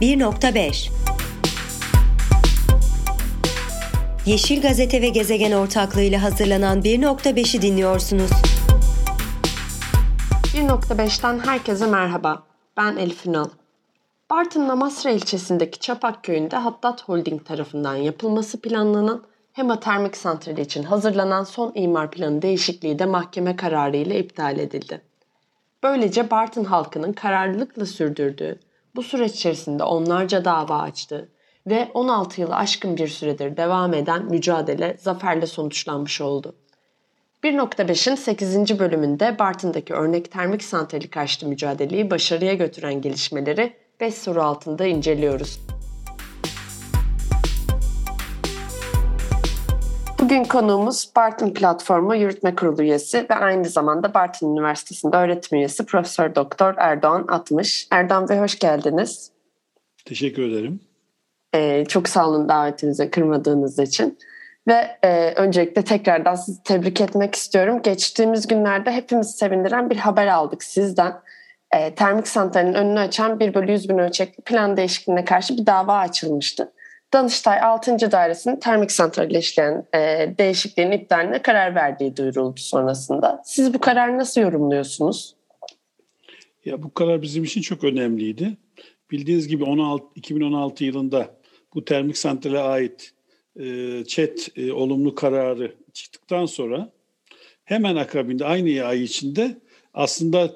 1.5 Yeşil Gazete ve Gezegen ortaklığıyla hazırlanan 1.5'i dinliyorsunuz. 1.5'ten herkese merhaba. Ben Elif Ünal. Bartın Namasra ilçesindeki Çapak köyünde Hattat Holding tarafından yapılması planlanan hematermik santrali için hazırlanan son imar planı değişikliği de mahkeme kararı ile iptal edildi. Böylece Bartın halkının kararlılıkla sürdürdüğü, bu süreç içerisinde onlarca dava açtığı ve 16 yılı aşkın bir süredir devam eden mücadele zaferle sonuçlanmış oldu. 1.5'in 8. bölümünde Bartın'daki örnek termik santrali karşıtı mücadeleyi başarıya götüren gelişmeleri 5 soru altında inceliyoruz. Bugün konuğumuz Bartın Platformu Yürütme Kurulu üyesi ve aynı zamanda Bartın Üniversitesi'nde öğretim üyesi Profesör Doktor Erdoğan Atmış. Erdoğan Bey hoş geldiniz. Teşekkür ederim. Ee, çok sağ olun davetimize kırmadığınız için. Ve e, öncelikle tekrardan sizi tebrik etmek istiyorum. Geçtiğimiz günlerde hepimizi sevindiren bir haber aldık sizden. E, termik santralin önünü açan 1 bölü 100 bin ölçekli plan değişikliğine karşı bir dava açılmıştı. Danıştay 6. Dairesinin termik santrali işleyen e, değişikliğin iptaline karar verdiği duyuruldu sonrasında. Siz bu kararı nasıl yorumluyorsunuz? Ya bu karar bizim için çok önemliydi. Bildiğiniz gibi 16, 2016 yılında bu termik santrale ait e, e, olumlu kararı çıktıktan sonra hemen akabinde aynı ay içinde aslında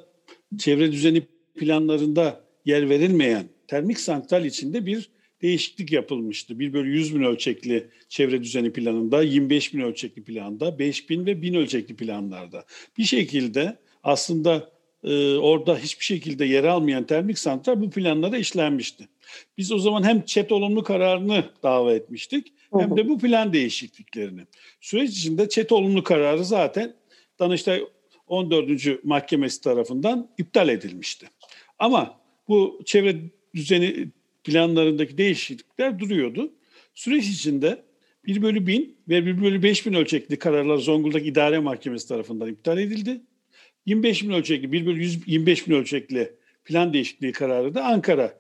çevre düzeni planlarında yer verilmeyen termik santral içinde bir değişiklik yapılmıştı. 1 bölü 100 bin ölçekli çevre düzeni planında, 25 bin ölçekli planda, 5 bin ve 1000 ölçekli planlarda. Bir şekilde aslında e, orada hiçbir şekilde yer almayan termik santral bu planlara işlenmişti. Biz o zaman hem çet olumlu kararını dava etmiştik hem de bu plan değişikliklerini. Süreç içinde çet olumlu kararı zaten Danıştay 14. Mahkemesi tarafından iptal edilmişti. Ama bu çevre düzeni planlarındaki değişiklikler duruyordu. Süreç içinde 1 bölü 1000 ve 1 bölü 5000 ölçekli kararlar Zonguldak İdare Mahkemesi tarafından iptal edildi. 25 bin ölçekli, 1 bölü 100, 25 bin ölçekli plan değişikliği kararı da Ankara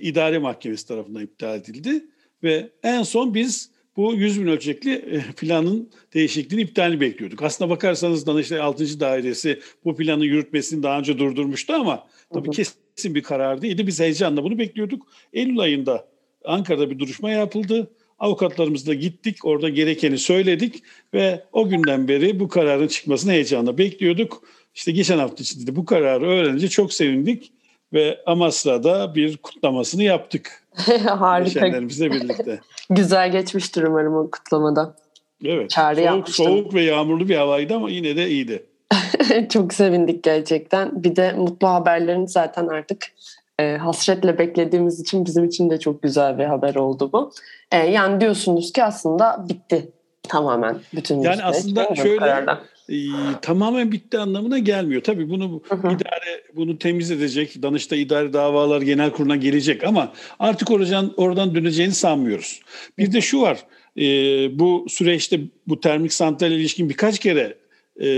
İdare Mahkemesi tarafından iptal edildi. Ve en son biz bu 100 bin ölçekli e, planın değişikliğini iptalini bekliyorduk. Aslına bakarsanız Danıştay 6. Dairesi bu planı yürütmesini daha önce durdurmuştu ama tabii kesin bir karar değildi. Biz heyecanla bunu bekliyorduk. Eylül ayında Ankara'da bir duruşma yapıldı. Avukatlarımızla gittik, orada gerekeni söyledik ve o günden beri bu kararın çıkmasını heyecanla bekliyorduk. İşte geçen hafta içinde bu kararı öğrenince çok sevindik ve Amasra'da bir kutlamasını yaptık. Harika. birlikte. Güzel geçmiştir umarım o kutlamada. Evet. Çağrı soğuk, soğuk ve yağmurlu bir havaydı ama yine de iyiydi. Çok sevindik gerçekten. Bir de mutlu haberlerin zaten artık e, hasretle beklediğimiz için bizim için de çok güzel bir haber oldu bu. E, yani diyorsunuz ki aslında bitti tamamen bütün Yani süreç, aslında şöyle e, tamamen bitti anlamına gelmiyor. Tabii bunu hı hı. idare bunu temiz edecek. Danışta idare davalar genel kuruluna gelecek ama artık oradan oradan döneceğini sanmıyoruz. Bir de şu var. E, bu süreçte bu termik santral ilişkin birkaç kere e,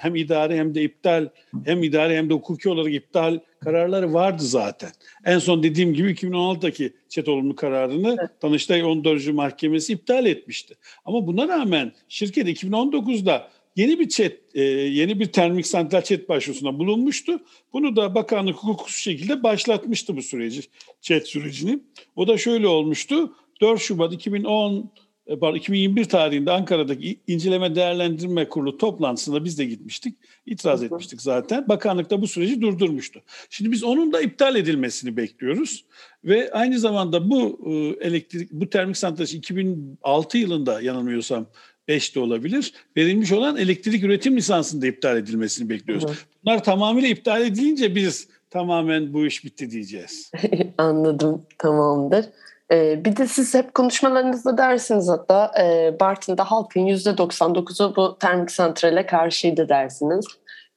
hem idare hem de iptal hem idare hem de hukuki olarak iptal kararları vardı zaten. En son dediğim gibi 2016'daki çet olumlu kararını evet. Danıştay 14. Mahkemesi iptal etmişti. Ama buna rağmen şirket 2019'da yeni bir çet, e, yeni bir termik santral çet başvurusunda bulunmuştu. Bunu da bakanlık hukuksuz şekilde başlatmıştı bu süreci, çet sürecini. O da şöyle olmuştu. 4 Şubat 2010 2021 e, tarihinde Ankara'daki inceleme değerlendirme kurulu toplantısında biz de gitmiştik. İtiraz etmiştik zaten. Bakanlık da bu süreci durdurmuştu. Şimdi biz onun da iptal edilmesini bekliyoruz. Ve aynı zamanda bu e, elektrik bu termik santral 2006 yılında yanılmıyorsam 5 de olabilir. Verilmiş olan elektrik üretim lisansının da iptal edilmesini bekliyoruz. Hı. Bunlar tamamıyla iptal edilince biz tamamen bu iş bitti diyeceğiz. Anladım. Tamamdır. Ee, bir de siz hep konuşmalarınızda dersiniz hatta e, Bartın'da halkın %99'u bu termik santrale karşıydı dersiniz.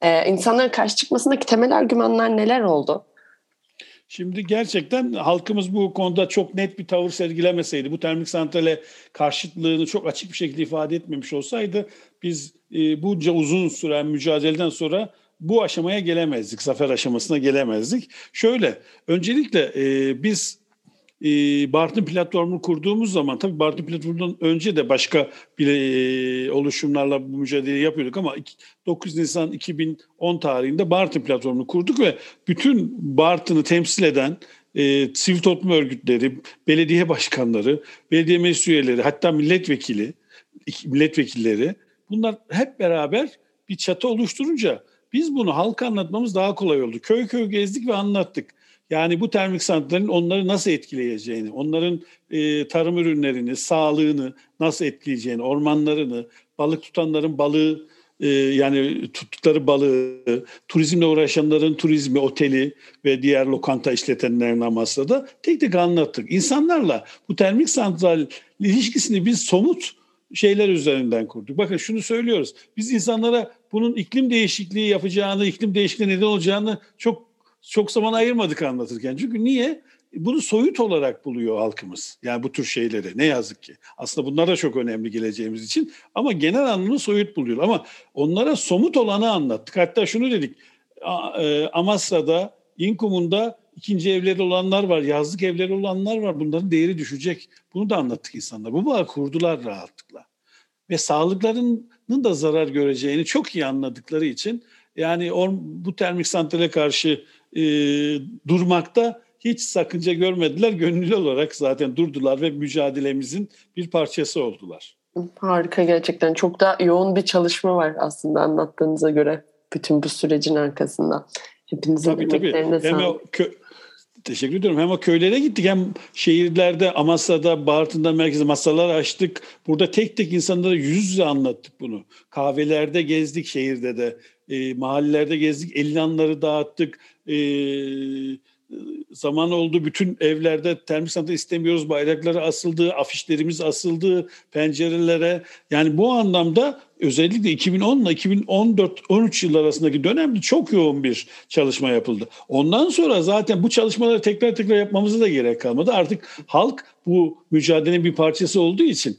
Ee, insanların karşı çıkmasındaki temel argümanlar neler oldu? Şimdi gerçekten halkımız bu konuda çok net bir tavır sergilemeseydi, bu termik santrale karşıtlığını çok açık bir şekilde ifade etmemiş olsaydı biz e, bunca uzun süren mücadeleden sonra bu aşamaya gelemezdik, zafer aşamasına gelemezdik. Şöyle, öncelikle e, biz e, Bartın platformunu kurduğumuz zaman, tabii Bartın platformundan önce de başka bir e, oluşumlarla bu mücadeleyi yapıyorduk ama 9 Nisan 2010 tarihinde Bartın platformunu kurduk ve bütün Bartın'ı temsil eden e, sivil toplum örgütleri, belediye başkanları, belediye meclis üyeleri, hatta milletvekili, milletvekilleri bunlar hep beraber bir çatı oluşturunca biz bunu halka anlatmamız daha kolay oldu. Köy köy gezdik ve anlattık. Yani bu termik santralin onları nasıl etkileyeceğini, onların e, tarım ürünlerini, sağlığını nasıl etkileyeceğini, ormanlarını, balık tutanların balığı e, yani tuttukları balığı, turizmle uğraşanların turizmi, oteli ve diğer lokanta işletenlerin Amasya'da tek tek anlattık. İnsanlarla bu termik santral ilişkisini biz somut şeyler üzerinden kurduk. Bakın şunu söylüyoruz. Biz insanlara bunun iklim değişikliği yapacağını, iklim değişikliği neden olacağını çok çok zaman ayırmadık anlatırken. Çünkü niye? Bunu soyut olarak buluyor halkımız. Yani bu tür şeyleri ne yazık ki. Aslında bunlar da çok önemli geleceğimiz için. Ama genel anlamda soyut buluyor. Ama onlara somut olanı anlattık. Hatta şunu dedik. E, Amasra'da, İnkum'unda ikinci evleri olanlar var, yazlık evleri olanlar var. Bunların değeri düşecek. Bunu da anlattık insanlar. Bu bağ kurdular rahatlıkla. Ve sağlıklarının da zarar göreceğini çok iyi anladıkları için yani bu termik santrale karşı e, durmakta hiç sakınca görmediler. Gönüllü olarak zaten durdular ve mücadelemizin bir parçası oldular. Harika gerçekten. Çok da yoğun bir çalışma var aslında anlattığınıza göre bütün bu sürecin arkasında. Hepinizin tabii, emeklerine tabii. sağlık. Kö- Teşekkür ediyorum. Hem o köylere gittik hem şehirlerde, Amasya'da, Bartın'da merkezde masalar açtık. Burada tek tek insanlara yüz yüze anlattık bunu. Kahvelerde gezdik şehirde de. E, mahallelerde gezdik. Elinanları dağıttık. E, zaman oldu bütün evlerde termik istemiyoruz bayrakları asıldı, afişlerimiz asıldı pencerelere. Yani bu anlamda özellikle 2010 ile 2014-13 yıl arasındaki dönemde çok yoğun bir çalışma yapıldı. Ondan sonra zaten bu çalışmaları tekrar tekrar yapmamıza da gerek kalmadı. Artık halk bu mücadelenin bir parçası olduğu için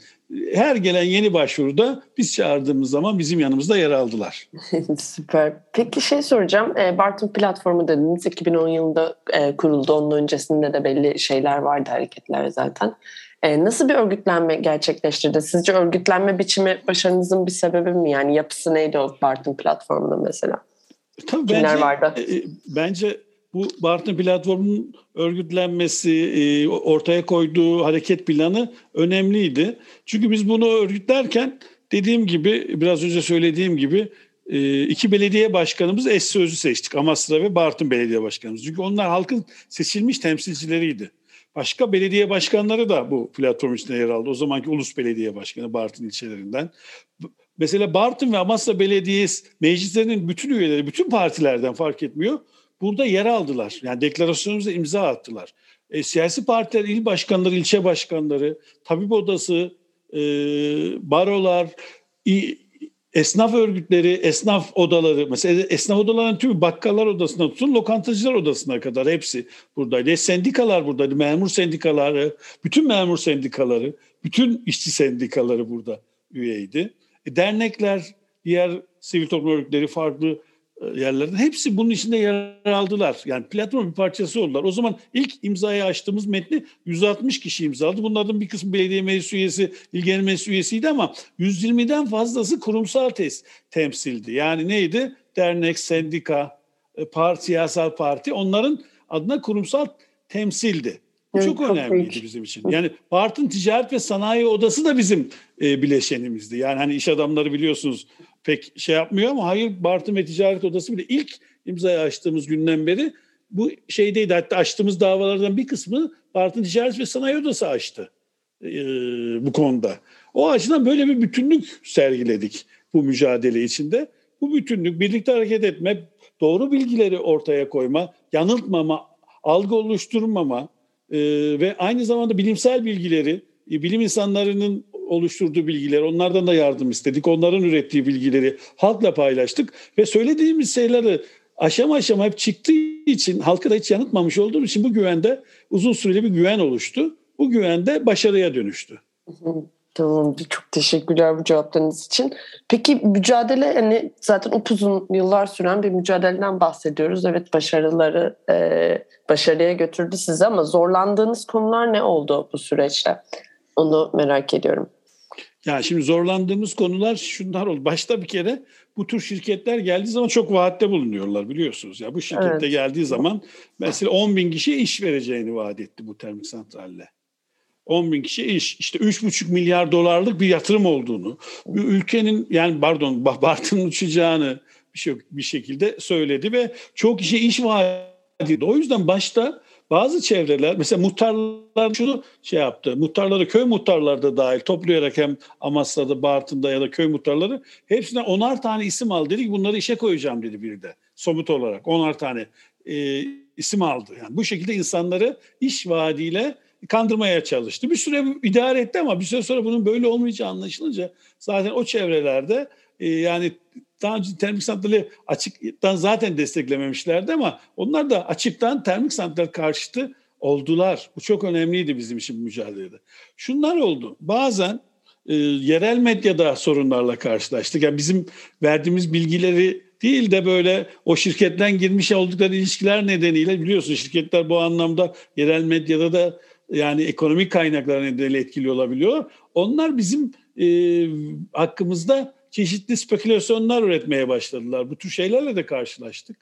her gelen yeni başvuruda biz çağırdığımız zaman bizim yanımızda yer aldılar. Süper. Peki şey soracağım. E, Bartın platformu dediniz 2010 yılında e, kuruldu. Onun öncesinde de belli şeyler vardı, hareketler zaten. E, nasıl bir örgütlenme gerçekleştirdi? Sizce örgütlenme biçimi başarınızın bir sebebi mi? Yani yapısı neydi o Bartın platformunun mesela? Tabii Kimler bence, vardı? E, bence bu Bartın platformunun örgütlenmesi, e, ortaya koyduğu hareket planı önemliydi. Çünkü biz bunu örgütlerken dediğim gibi, biraz önce söylediğim gibi e, iki belediye başkanımız eş sözü seçtik. Amasra ve Bartın belediye başkanımız. Çünkü onlar halkın seçilmiş temsilcileriydi. Başka belediye başkanları da bu platform içinde yer aldı. O zamanki Ulus Belediye Başkanı Bartın ilçelerinden. Mesela Bartın ve Amasra Belediyesi meclislerinin bütün üyeleri, bütün partilerden fark etmiyor burada yer aldılar. Yani deklarasyonumuza imza attılar. E, siyasi partiler, il başkanları, ilçe başkanları, tabip odası, e, barolar, i, esnaf örgütleri, esnaf odaları, mesela esnaf odalarının tümü bakkallar odasına tutun, lokantacılar odasına kadar hepsi buradaydı. E, sendikalar buradaydı, memur sendikaları, bütün memur sendikaları, bütün işçi sendikaları burada üyeydi. E, dernekler, diğer sivil toplum örgütleri, farklı yerlerden hepsi bunun içinde yer aldılar. Yani platform bir parçası oldular. O zaman ilk imzayı açtığımız metni 160 kişi imzaladı. Bunlardan bir kısmı belediye meclis üyesi, ilgili meclis üyesiydi ama 120'den fazlası kurumsal tes temsildi. Yani neydi? Dernek, sendika, e, parti, siyasal parti onların adına kurumsal temsildi. Bu çok, çok önemliydi büyük. bizim için. Yani Bartın Ticaret ve Sanayi Odası da bizim e, bileşenimizdi. Yani hani iş adamları biliyorsunuz pek şey yapmıyor ama hayır Bartın ve Ticaret Odası bile ilk imzayı açtığımız günden beri bu şeydeydi. Hatta açtığımız davalardan bir kısmı Bartın Ticaret ve Sanayi Odası açtı e, bu konuda. O açıdan böyle bir bütünlük sergiledik bu mücadele içinde. Bu bütünlük, birlikte hareket etme, doğru bilgileri ortaya koyma, yanıltmama, algı oluşturmama e, ve aynı zamanda bilimsel bilgileri, e, bilim insanlarının oluşturduğu bilgiler, onlardan da yardım istedik. Onların ürettiği bilgileri halkla paylaştık ve söylediğimiz şeyleri aşama aşama hep çıktığı için halkı da hiç yanıtmamış olduğum için bu güvende uzun süreli bir güven oluştu. Bu güvende başarıya dönüştü. Tamam, çok teşekkürler bu cevaplarınız için. Peki mücadele hani zaten upuzun yıllar süren bir mücadeleden bahsediyoruz. Evet başarıları e, başarıya götürdü sizi ama zorlandığınız konular ne oldu bu süreçte? Onu merak ediyorum. Ya şimdi zorlandığımız konular şunlar oldu. Başta bir kere bu tür şirketler geldiği zaman çok vaatte bulunuyorlar biliyorsunuz. Ya bu şirkette evet. geldiği zaman mesela 10 bin kişiye iş vereceğini vaat etti bu termik santralle. 10 bin kişi iş. İşte 3,5 milyar dolarlık bir yatırım olduğunu, ülkenin yani pardon Bartın'ın uçacağını bir, şey, bir şekilde söyledi ve çok kişi iş vaat. O yüzden başta bazı çevreler mesela muhtarlar şunu şey yaptı. Muhtarları köy muhtarları da dahil toplayarak hem Amasya'da, Bartın'da ya da köy muhtarları hepsine onar tane isim aldı. Dedik bunları işe koyacağım dedi biri de. Somut olarak onar tane e, isim aldı. Yani bu şekilde insanları iş vaadiyle kandırmaya çalıştı. Bir süre idare etti ama bir süre sonra bunun böyle olmayacağı anlaşılınca zaten o çevrelerde e, yani daha önce termik santrali açıktan zaten desteklememişlerdi ama onlar da açıktan termik santral karşıtı oldular. Bu çok önemliydi bizim için mücadelede. Şunlar oldu. Bazen e, yerel medyada sorunlarla karşılaştık. Yani bizim verdiğimiz bilgileri değil de böyle o şirketten girmiş oldukları ilişkiler nedeniyle biliyorsun şirketler bu anlamda yerel medyada da yani ekonomik kaynaklar nedeniyle etkili olabiliyor. Onlar bizim e, hakkımızda çeşitli spekülasyonlar üretmeye başladılar. Bu tür şeylerle de karşılaştık.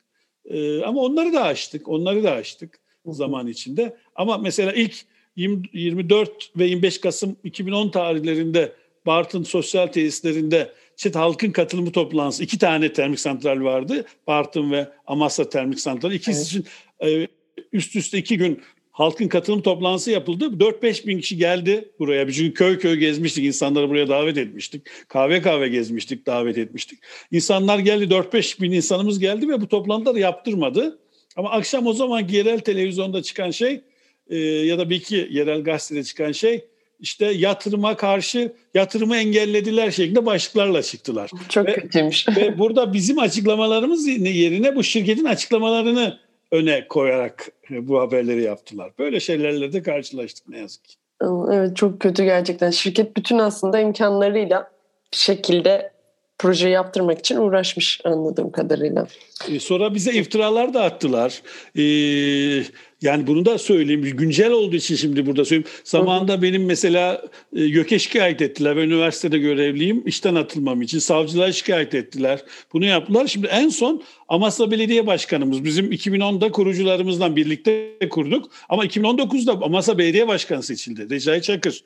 E, ama onları da açtık, onları da açtık zaman içinde. Ama mesela ilk 20, 24 ve 25 Kasım 2010 tarihlerinde Bartın sosyal tesislerinde çet halkın katılımı toplantısı iki tane termik santral vardı. Bartın ve Amasya termik santral. İkisi evet. için e, üst üste iki gün halkın katılım toplantısı yapıldı. 4-5 bin kişi geldi buraya. Çünkü köy köy gezmiştik. İnsanları buraya davet etmiştik. Kahve kahve gezmiştik, davet etmiştik. İnsanlar geldi. 4-5 bin insanımız geldi ve bu toplantıları yaptırmadı. Ama akşam o zaman yerel televizyonda çıkan şey e, ya da bir iki yerel gazetede çıkan şey işte yatırıma karşı yatırımı engellediler şeklinde başlıklarla çıktılar. Çok ve, kötüymüş. ve burada bizim açıklamalarımız yerine bu şirketin açıklamalarını öne koyarak bu haberleri yaptılar. Böyle şeylerle de karşılaştık ne yazık ki. Evet çok kötü gerçekten. Şirket bütün aslında imkanlarıyla bir şekilde proje yaptırmak için uğraşmış anladığım kadarıyla. Ee, sonra bize iftiralar da attılar. Ee, yani bunu da söyleyeyim. Güncel olduğu için şimdi burada söyleyeyim. Zamanında benim mesela e, YÖK'e şikayet ettiler. Ben üniversitede görevliyim. İşten atılmam için. Savcılığa şikayet ettiler. Bunu yaptılar. Şimdi en son Amasya Belediye Başkanımız bizim 2010'da kurucularımızla birlikte kurduk. Ama 2019'da Amasya Belediye Başkanı seçildi. Recai Çakır.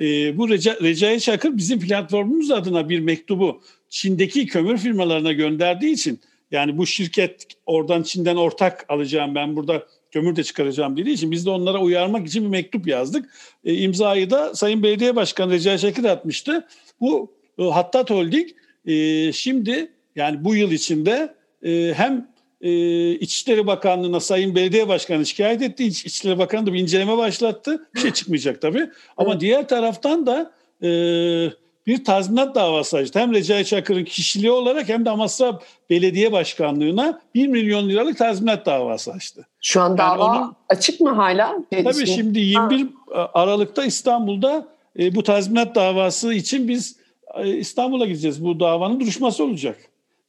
Ee, bu Reca, Recai Çakır bizim platformumuz adına bir mektubu Çin'deki kömür firmalarına gönderdiği için yani bu şirket oradan Çin'den ortak alacağım ben burada kömür de çıkaracağım dediği için biz de onlara uyarmak için bir mektup yazdık. E, imzayı da Sayın Belediye Başkanı Recai Şekil atmıştı. Bu e, Hattat Holding e, şimdi yani bu yıl içinde e, hem e, İçişleri Bakanlığı'na Sayın Belediye Başkanı şikayet etti. İç, İçişleri Bakanı da bir inceleme başlattı. Bir şey çıkmayacak tabii. Ama diğer taraftan da e, bir tazminat davası açtı. Hem Recai Çakır'ın kişiliği olarak hem de Amasra Belediye Başkanlığı'na 1 milyon liralık tazminat davası açtı. Şu an dava yani onun, açık mı hala? Tabii şimdi 21 ha. Aralık'ta İstanbul'da e, bu tazminat davası için biz e, İstanbul'a gideceğiz. Bu davanın duruşması olacak.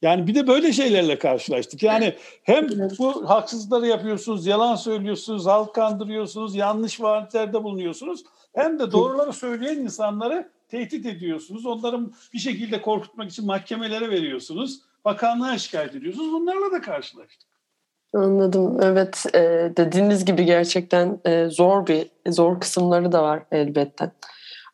Yani bir de böyle şeylerle karşılaştık. Yani hem bu haksızlıkları yapıyorsunuz, yalan söylüyorsunuz, halk kandırıyorsunuz, yanlış vaatlerde bulunuyorsunuz. Hem de doğruları söyleyen insanları tehdit ediyorsunuz. Onların bir şekilde korkutmak için mahkemelere veriyorsunuz. Bakanlığa şikayet ediyorsunuz. Bunlarla da karşılaştık. Anladım. Evet, e, dediğiniz gibi gerçekten e, zor bir zor kısımları da var elbette.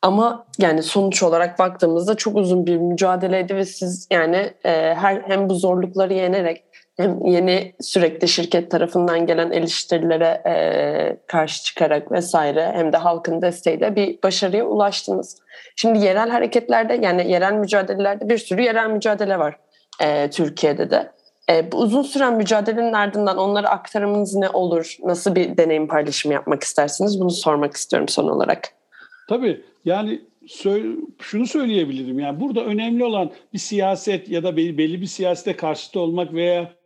Ama yani sonuç olarak baktığımızda çok uzun bir mücadeleydi ve siz yani e, her hem bu zorlukları yenerek hem yeni sürekli şirket tarafından gelen eleştirilere e, karşı çıkarak vesaire hem de halkın desteğiyle bir başarıya ulaştınız. Şimdi yerel hareketlerde yani yerel mücadelelerde bir sürü yerel mücadele var e, Türkiye'de de. E, bu uzun süren mücadelenin ardından onlara aktarımınız ne olur? Nasıl bir deneyim paylaşımı yapmak istersiniz? Bunu sormak istiyorum son olarak. Tabii yani şunu söyleyebilirim yani burada önemli olan bir siyaset ya da belli bir siyasete karşıt olmak veya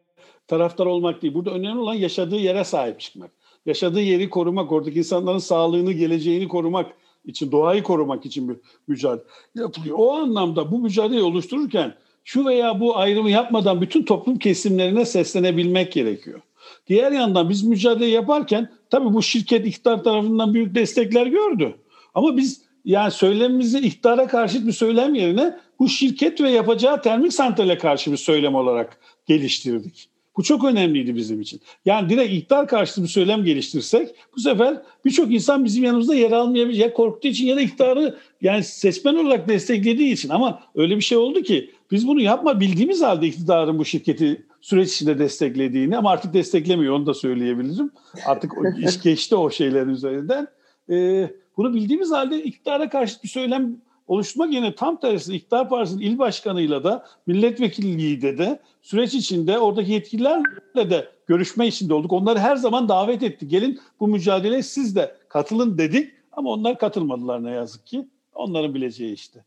taraftar olmak değil. Burada önemli olan yaşadığı yere sahip çıkmak. Yaşadığı yeri korumak, oradaki insanların sağlığını, geleceğini korumak için, doğayı korumak için bir mücadele yapılıyor. O anlamda bu mücadeleyi oluştururken şu veya bu ayrımı yapmadan bütün toplum kesimlerine seslenebilmek gerekiyor. Diğer yandan biz mücadele yaparken tabii bu şirket iktidar tarafından büyük destekler gördü. Ama biz yani söylemimizi iktidara karşı bir söylem yerine bu şirket ve yapacağı termik santrale karşı bir söylem olarak geliştirdik. Bu çok önemliydi bizim için. Yani direkt iktidar karşıtı bir söylem geliştirsek bu sefer birçok insan bizim yanımızda yer almayabilir. Ya korktuğu için ya da iktidarı yani seçmen olarak desteklediği için. Ama öyle bir şey oldu ki biz bunu yapma bildiğimiz halde iktidarın bu şirketi süreç içinde desteklediğini ama artık desteklemiyor onu da söyleyebilirim. Artık iş geçti o şeylerin üzerinden. Ee, bunu bildiğimiz halde iktidara karşı bir söylem oluşturmak yerine tam tersi iktidar partisinin il başkanıyla da milletvekilliğiyle de süreç içinde oradaki yetkililerle de görüşme içinde olduk. Onları her zaman davet ettik. Gelin bu mücadeleye siz de katılın dedik ama onlar katılmadılar ne yazık ki. Onların bileceği işte.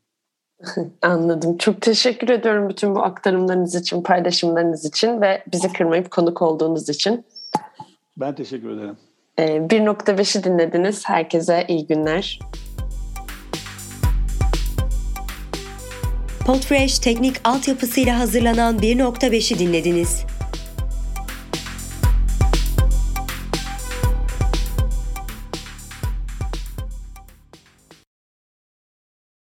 Anladım. Çok teşekkür ediyorum bütün bu aktarımlarınız için, paylaşımlarınız için ve bizi kırmayıp konuk olduğunuz için. Ben teşekkür ederim. 1.5'i dinlediniz. Herkese iyi günler. Podfresh teknik altyapısıyla hazırlanan 1.5'i dinlediniz.